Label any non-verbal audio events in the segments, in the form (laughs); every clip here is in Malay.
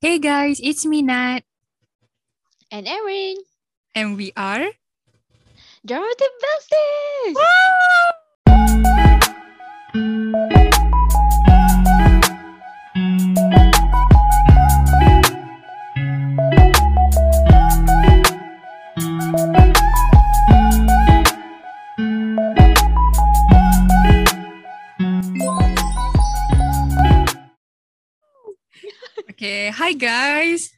Hey guys, it's me Nat, and Erin. and we are. Dramatic Besties! Okay, hi guys.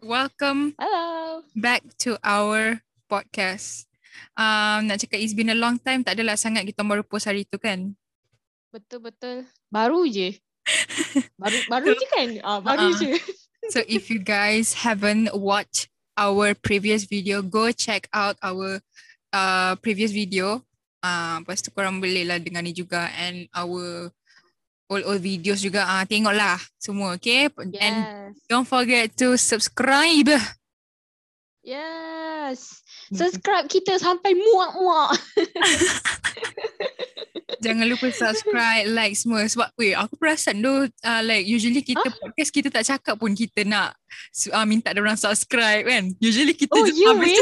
Welcome Hello. back to our podcast. Um, nak cakap it's been a long time, tak adalah sangat kita baru post hari tu kan? Betul-betul. Baru je. (laughs) Baru baru je kan? Ah, baru Ah. je. So if you guys haven't watched our previous video, go check out our uh, previous video. Uh, lepas tu korang boleh lah dengar ni juga and our old old videos juga. Ah uh, tengoklah semua, okay? And Yes. don't forget to subscribe. Yes. Subscribe kita sampai muak-muak. (laughs) Jangan lupa subscribe, like semua sebab weh aku perasan tu uh, like usually kita Huh? podcast kita tak cakap pun kita nak uh, minta orang subscribe kan. Usually kita Oh, you weh.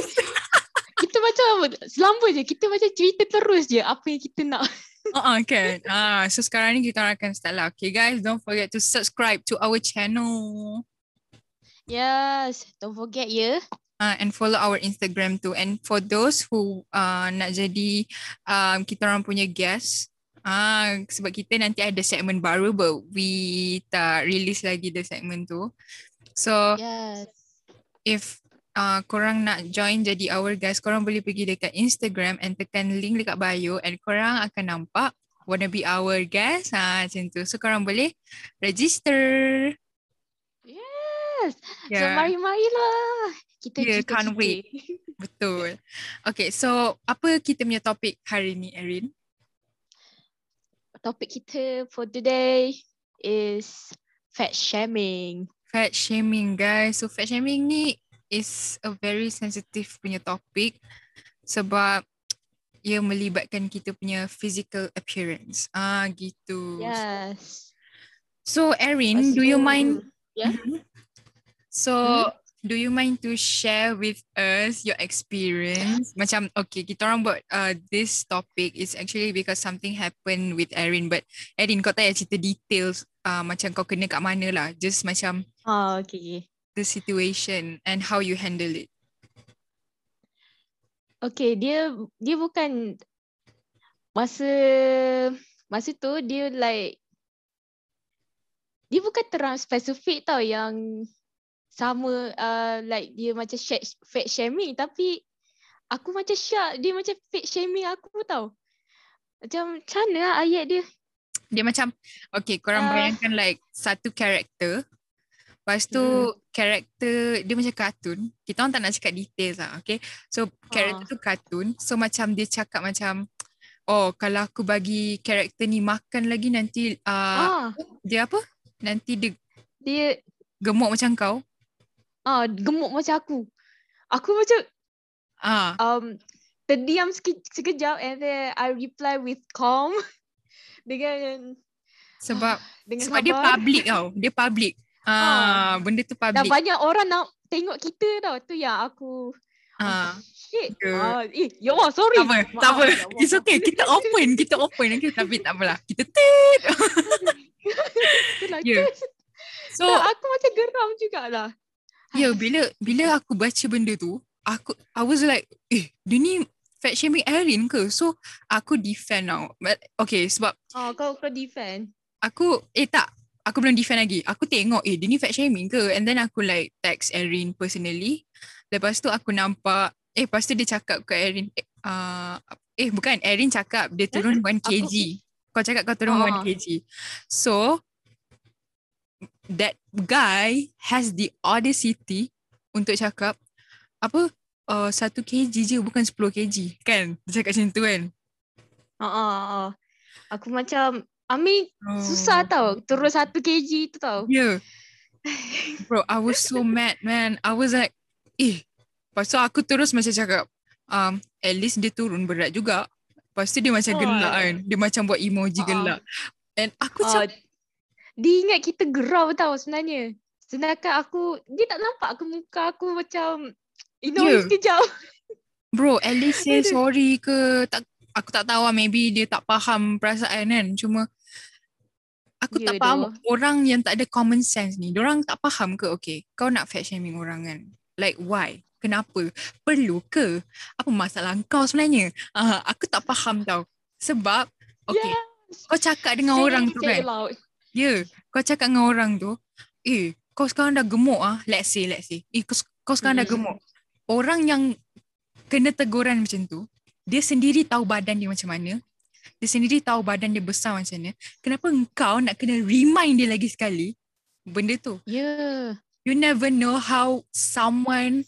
kita macam selamba je. Kita macam cerita terus je apa yang kita nak. Uh-uh, kan. Ah, so sekarang ni kita akan start lah. Okay guys, don't forget to subscribe to our channel. Yes. Don't forget ya. Uh, and follow our Instagram too. And for those who uh, nak jadi um, kita orang punya guest, ah sebab kita nanti ada segmen baru but we tak release lagi the segment tu. So Yes. if uh, korang nak join jadi our guest, korang boleh pergi dekat Instagram and tekan link dekat bio and korang akan nampak wanna be our guest. Ha, macam tu. So korang boleh register. Yes. So Yeah. mari-marilah. Kita Yeah, cerita can't wait. (laughs) Betul. Okay, so apa kita punya topik hari ni, Erin? Topik kita for today is fat shaming. Fat shaming, guys. So fat shaming ni is a very sensitive punya topik sebab ia melibatkan kita punya physical appearance. Ah, gitu. Yes. So Erin, do you mind? Yeah. (laughs) So Hmm? do you mind to share with us your experience? Macam okay, kita orang buat uh, this topic is actually because something happened with Erin. But Erin, kau tak payah cerita details uh, macam kau kena kat mana lah. Just macam Oh, okay. The situation and how you handle it. Okay, dia dia bukan masa masa tu dia like dia bukan terang spesifik tau yang sama uh, like dia macam sh- fat shaming tapi aku macam syak dia macam fat shaming aku tau. Macam macam mana lah ayat dia? Dia macam okay, korang Ah. bayangkan like satu karakter. Lepas tu Hmm. karakter dia macam kartun. Kita orang tak nak cakap details lah, okay? So karakter Ah. tu kartun. So macam dia cakap macam oh kalau aku bagi karakter ni makan lagi nanti uh, ah, dia apa? Nanti dia dia gemuk macam kau. ah gemuk macam aku. Aku macam Ah, um terdiam seke- sekejap and then I reply with calm (laughs) dengan sebab dengan sebab dia public tau. Dia public. Ah, benda tu Dah public. banyak orang nak tengok kita tau. Tu yang aku Ah. shit. Ke- Ah, eh, ya Allah, sorry. Tak apa, tak Maaf, apa. ya Allah. It's okay. Kita open, kita open. Okay, tapi tak apalah. Kita tit. (laughs) Itulah, Ya. So, Tak, aku macam geram jugalah. Ya, bila bila aku baca benda tu, aku I was like, eh, dia ni fat shaming Erin ke? So, aku defend now. But, okay, sebab Oh, kau kau defend. aku, eh tak, aku belum defend lagi. Aku tengok, eh, dia ni fat shaming ke? And then aku like text Erin personally. Lepas tu aku nampak, eh, lepas tu dia cakap ke Erin, eh, uh, eh bukan, Erin cakap dia turun 1 kg. Kau cakap kau turun Ah. 1 kg. So, that guy has the audacity untuk cakap apa uh, 1 kg je bukan 10 kg kan dia cakap macam tu kan Ha ah. Aku macam Ami susah tau turun satu kg tu tau. yeah (laughs) bro I was so mad man I was like eh lepas tu aku terus macam cakap um, at least dia turun berat juga lepas tu dia macam Oh, gelak kan dia macam buat emoji Ah. gelak and aku Ah, cakap dia ingat kita gerau tau sebenarnya. Sedangkan aku, dia tak nampak ke muka aku macam Inoy Ya. (laughs) sekejap. Bro, at least say sorry ke tak aku tak tahu lah maybe dia tak faham perasaan kan. Cuma aku Ya tak faham doh. orang yang tak ada common sense ni. Diorang tak faham ke okay kau nak fat shaming orang kan. Like why? Kenapa? Perlu ke? Apa masalah kau sebenarnya? Uh, aku tak faham tau. Sebab okay kau cakap dengan Say orang it, tu kan. Ya, yeah, kau cakap dengan orang tu, eh, kau sekarang dah gemuk ah. Let's say, let's say. Eh, kau, kau sekarang dah Mm-mm. gemuk. Orang yang kena teguran macam tu, dia sendiri tahu badan dia macam mana. Dia sendiri tahu badan dia besar macam mana. Kenapa engkau nak kena remind dia lagi sekali benda tu? Ya. You never know how someone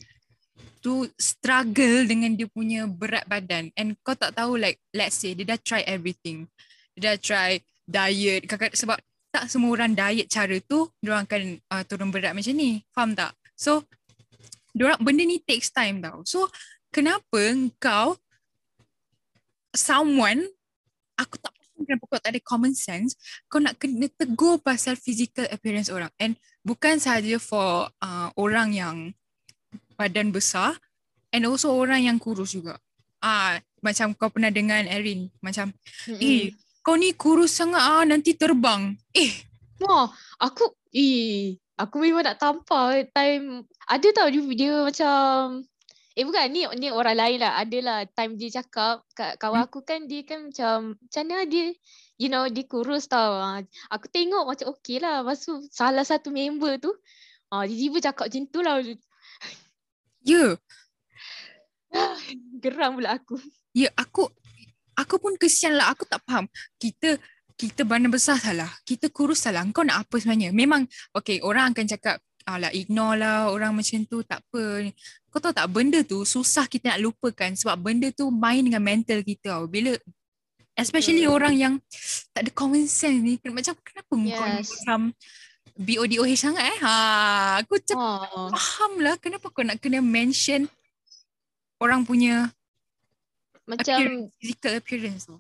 to struggle dengan dia punya berat badan and kau tak tahu like let's say dia dah try everything. Dia dah try diet kakak sebab tak semua orang diet cara tu dia akan uh, turun berat macam ni. Faham tak? So dia benda ni takes time tau. So kenapa engkau someone aku tak faham kenapa kau tak ada common sense kau nak kena tegur pasal physical appearance orang and bukan sahaja for uh, orang yang badan besar and also orang yang kurus juga. Ah macam kau pernah dengan Erin macam Mm-mm. eh kau ni kurus sangat ah nanti terbang. Eh Wah, aku eh aku memang nak tampar time ada tau dia, dia macam eh bukan ni ni orang lain lah ada lah time dia cakap kat kawan Hmm. aku kan dia kan macam macam mana dia you know dia kurus tau Ah, aku tengok macam okey lah lepas tu salah satu member tu ah dia tiba cakap macam tu lah ya (laughs) geram pula aku ya aku aku pun kesian lah aku tak faham. Kita kita badan besar salah. Kita kurus salah. Kau nak apa sebenarnya? Memang okay orang akan cakap alah ignore lah orang macam tu tak apa. Kau tahu tak benda tu susah kita nak lupakan sebab benda tu main dengan mental kita tau. Bila especially Betul. orang yang tak ada common sense ni macam kenapa kau Yes. macam BODOH sangat eh. Ha, aku cakap oh faham lah kenapa kau nak kena mention orang punya macam appearance, physical appearance tu.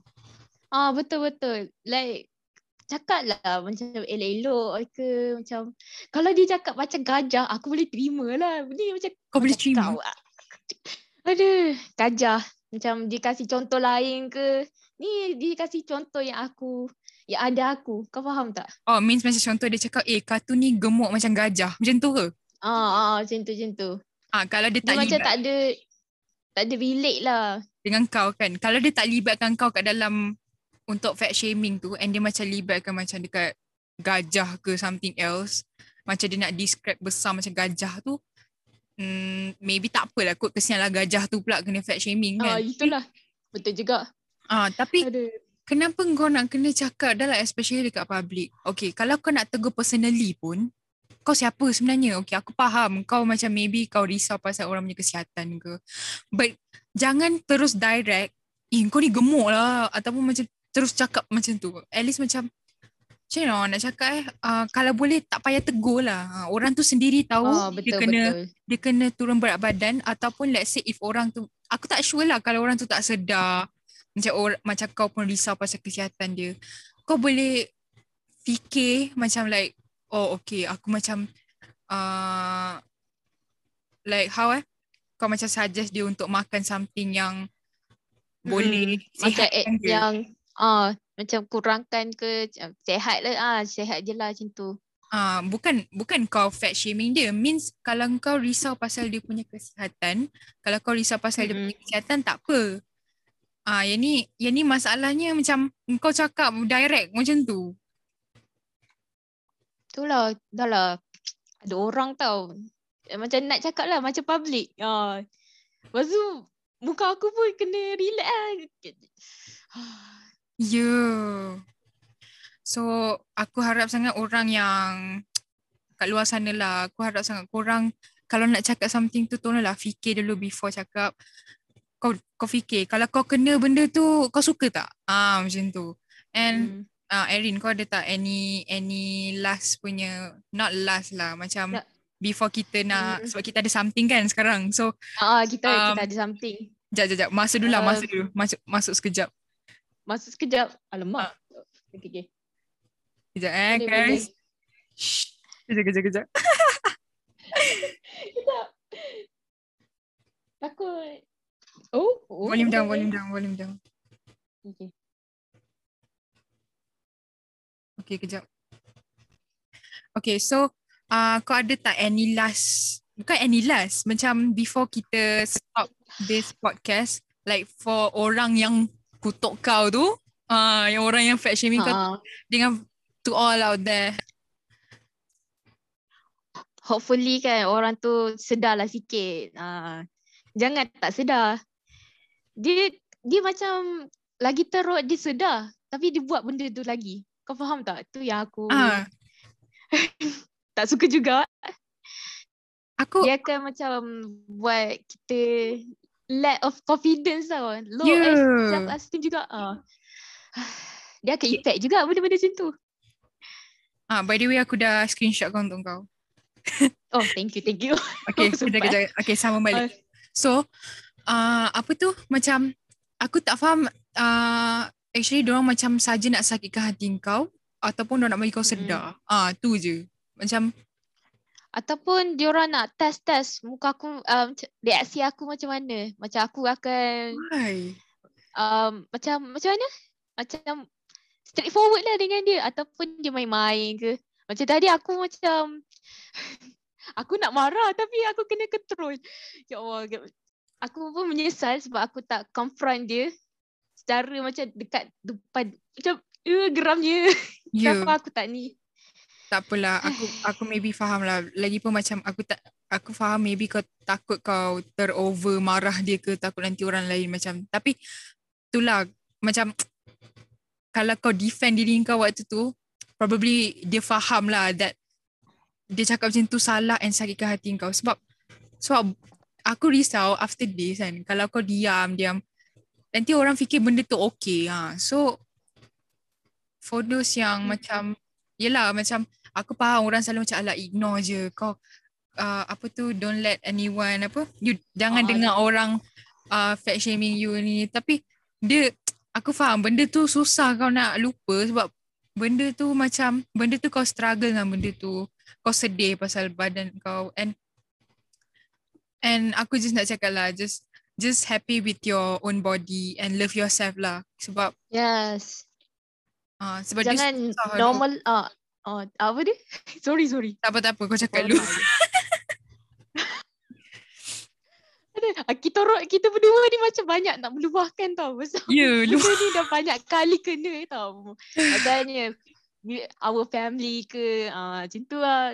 Ah betul betul. Like cakap lah macam elok-elok ke macam kalau dia cakap macam gajah aku boleh terima lah. Ni macam Kau boleh macam terima? kau. Aduh, gajah. Macam dia kasih contoh lain ke. Ni dia kasih contoh yang aku yang ada aku. Kau faham tak? Oh means macam contoh dia cakap eh kartun ni gemuk macam gajah. Macam tu ke? Ah, ah macam tu macam tu. Ah kalau dia Dia tak macam libat tak ada tak ada relate lah. dengan kau kan. Kalau dia tak libatkan kau kat dalam untuk fat shaming tu and dia macam libatkan macam dekat gajah ke something else. Macam dia nak describe besar macam gajah tu. Hmm, maybe tak apalah kot kesian lah gajah tu pula kena fat shaming Ah kan. itulah. Betul juga. Ah tapi Aduh. kenapa kau nak kena cakap dah lah especially dekat public. Okay, kalau kau nak tegur personally pun, kau siapa sebenarnya? Okay, aku faham kau macam maybe kau risau pasal orang punya kesihatan ke. But jangan terus direct, eh kau ni gemuk lah ataupun macam terus cakap macam tu. At least macam, macam mana nak cakap eh, uh, kalau boleh tak payah tegur lah. Uh, orang tu sendiri tahu Ah dia betul kena betul. dia kena turun berat badan ataupun let's say if orang tu aku tak sure lah kalau orang tu tak sedar macam or, macam kau pun risau pasal kesihatan dia kau boleh fikir macam like oh okay aku macam uh, like how eh kau macam suggest dia untuk makan something yang boleh Mm-mm. macam dia. yang ah macam kurangkan ke sihat lah ah sihat je lah macam tu. Ah, bukan bukan kau fat shaming dia means kalau kau risau pasal dia punya kesihatan kalau kau risau pasal dia Mm-mm. punya kesihatan tak apa ah yang ni yang ni masalahnya macam kau cakap direct macam tu Itulah dah lah ada orang tau eh, macam nak cakap lah macam public. Ah. Lepas tu muka aku pun kena relax lah. Ya yeah. so aku harap sangat orang yang kat luar sana lah aku harap sangat korang kalau nak cakap something tu tolonglah fikir dulu before cakap kau kau fikir kalau kau kena benda tu kau suka tak ah macam tu and Hmm. Ah, Erin, kau ada tak any any last punya not last lah macam Tak. before kita nak Mm. sebab kita ada something kan sekarang. So, Ah kita Um, kita ada something. jap jap jap masuk dulu lah, Uh, masuk dulu. Masuk masuk sekejap. Masa sekejap. Alamak. Ah. ah. Okay, okay. Sekejap eh, boleh, guys. Kejap, kejap, kejap. Kejap. Takut. Oh, oh volume down, volume down, volume down. Okay. Okay, kejap. Okay, so uh, kau ada tak any last Bukan any last Macam before kita stop this podcast Like for orang yang kutuk kau tu, uh, yang orang yang fat shaming kau Ha. dengan to all out there. Hopefully kan orang tu sedarlah sikit. Ha. Jangan tak sedar. Dia dia macam lagi teruk dia sedar tapi dia buat benda tu lagi. Kau faham tak? Tu yang aku Ah, (laughs) tak suka juga. aku Dia akan macam buat kita lack of confidence tau. Low Yeah. self esteem juga. Ah. (sighs) Dia akan effect juga benda-benda macam tu. ah by the way aku dah screenshot kau untuk kau. (laughs) Oh, thank you, thank you. Okay, (laughs) Oh, sempat. kejap. Okay, sama balik. So, uh, apa tu macam aku tak faham uh, actually diorang macam saja nak sakitkan hati kau ataupun diorang nak bagi kau sedar. Ah, tu je. Macam Ataupun diorang nak test-test muka aku, um, reaksi aku macam mana. Macam aku akan, why? um, macam macam mana? Macam straightforward lah dengan dia. Ataupun dia main-main ke. Macam tadi aku macam, (laughs) aku nak marah tapi aku kena control. Ya Allah. Aku pun menyesal sebab aku tak confront dia secara macam dekat depan. Macam, uh, geramnya. (laughs) Ya, Kenapa aku tak ni? Tak apalah. (sighs) Aku aku maybe faham lah. Lagipun macam aku tak aku faham maybe kau takut kau terover marah dia ke takut nanti orang lain macam tapi itulah macam (tsk) kalau kau defend diri kau waktu tu probably dia faham lah that dia cakap macam tu salah and sakitkan hati kau sebab sebab aku risau after this kan kalau kau diam diam nanti orang fikir benda tu okay ha. so for those yang Hmm. macam yelah macam aku faham orang selalu macam alah ignore je. Kau uh, apa tu don't let anyone apa. You jangan Ah, dengar orang uh, fat shaming you ni. Tapi dia aku faham benda tu susah kau nak lupa sebab benda tu macam benda tu kau struggle dengan benda tu. Kau sedih pasal badan kau. And and aku just nak cakap lah just just happy with your own body and love yourself lah. Sebab Yes. uh, sebab Jangan normal ah oh, apa dia? (laughs) sorry sorry. tak apa tak apa kau cakap dulu Ada, ah, kita orang kita berdua ni macam banyak nak meluahkan tau. Pasal lu benda ni dah banyak kali kena tau. Maknanya we- our family ke ah macam tu lah.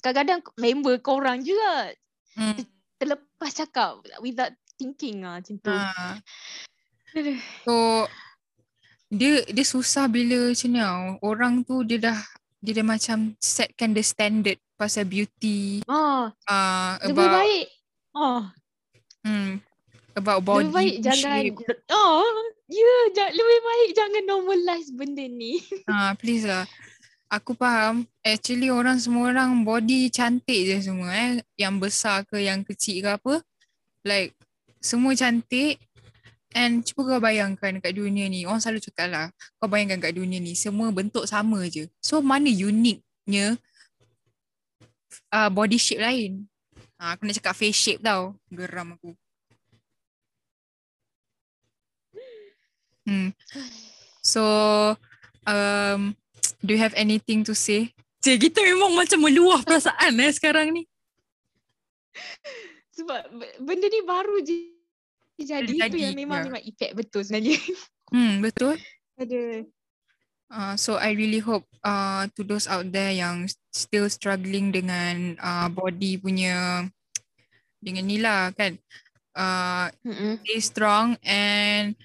Kadang-kadang member korang juga hmm. terlepas cakap without thinking ah macam tu. ha. Aduh. So dia dia susah bila macam ni tau. Orang tu dia dah dia dah macam setkan the standard pasal beauty Ah, uh, lebih about baik. Oh, hmm, about body lebih baik jangan shape. oh, ya, yeah, lebih baik jangan normalize benda ni. (laughs) Ah, please lah. Aku faham. Actually orang semua orang body cantik je semua eh. Yang besar ke yang kecil ke apa. Like semua cantik. And cuba kau bayangkan kat dunia ni. Orang selalu cakap lah. Kau bayangkan kat dunia ni. Semua bentuk sama je. So mana uniknya uh, body shape lain. Ha, aku nak cakap face shape tau. Geram aku. Hmm. So um, do you have anything to say? Cik, kita memang macam meluah perasaan eh sekarang ni. Sebab benda ni baru je jadi, Jadi, itu yang memang ya. memang effect betul sebenarnya. (laughs) Hmm, betul. Ada. Uh, so I really hope uh, to those out there yang still struggling dengan uh, body punya dengan ni lah kan. Uh, Mm-mm. stay strong and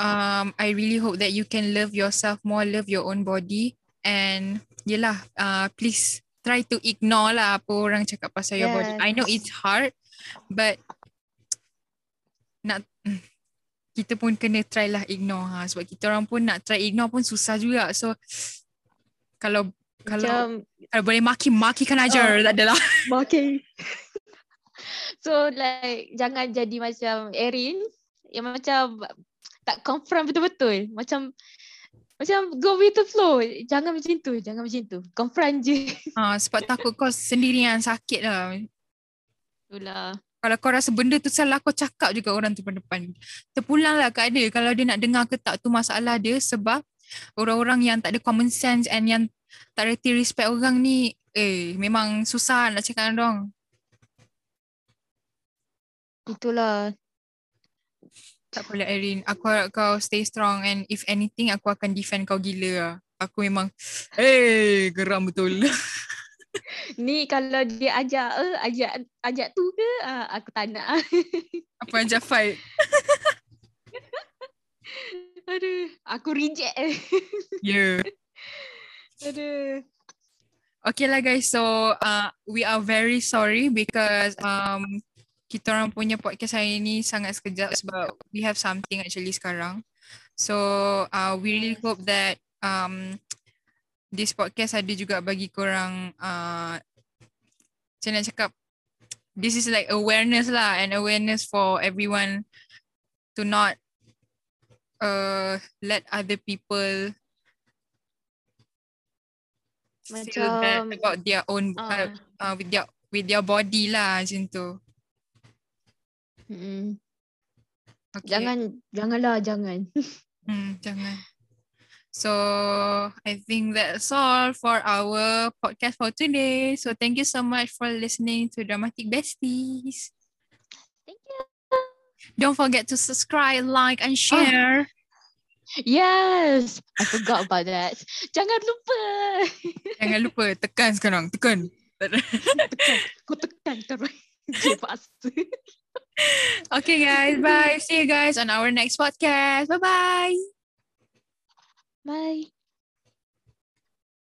um, I really hope that you can love yourself more, love your own body and yelah, uh, please try to ignore lah apa orang cakap pasal your body. I know Yes. it's hard but nak (laughs) kita pun kena try lah ignore ha sebab kita orang pun nak try ignore pun susah juga. So kalau kalau Macam kalau boleh maki makikan aja tak adalah. (laughs) Okay. (laughs) so like jangan jadi macam Erin yang macam tak confront betul-betul. Macam macam go with the flow. Jangan macam tu, jangan macam tu. Confront je. Ha sebab takut kau sendiri yang sakit lah. Itulah. Kalau kau rasa benda tu salah, kau cakap juga orang tu depan. Terpulang lah kat dia. Kalau dia nak dengar ke tak tu masalah dia sebab orang-orang yang tak ada common sense and yang tak reti respect orang ni, eh memang susah nak cakap dengan orang. Itulah. Tak boleh Erin. Aku harap kau stay strong and if anything aku akan defend kau gila lah. Aku memang, eh geram betul. (laughs) Ni kalau dia ajak eh, ajak ajak tu ke uh, aku tak nak. (laughs) Apa ajak fight? (laughs) Aduh, aku reject. Yeah. (laughs) Aduh. Okay lah guys, so uh, we are very sorry because um, kita orang punya podcast hari ni sangat sekejap sebab we have something actually sekarang. So uh, we really hope that um, this podcast ada juga bagi korang uh, macam nak cakap this is like awareness lah and awareness for everyone to not uh, let other people feel bad Macam about their own uh, uh, uh, with their with their body lah macam tu. mm, Okay. jangan janganlah jangan. (laughs) Hmm, jangan. So I think that's all for our podcast for today. So thank you so much for listening to Dramatic Besties. Thank you. Don't forget to subscribe, like, and share. Yes, I forgot about that. Jangan lupa. Jangan lupa tekan sekarang, tekan. tekan. Kau tekan terus. Paksa. okay guys, bye. See you guys on our next podcast. Bye bye. Bye.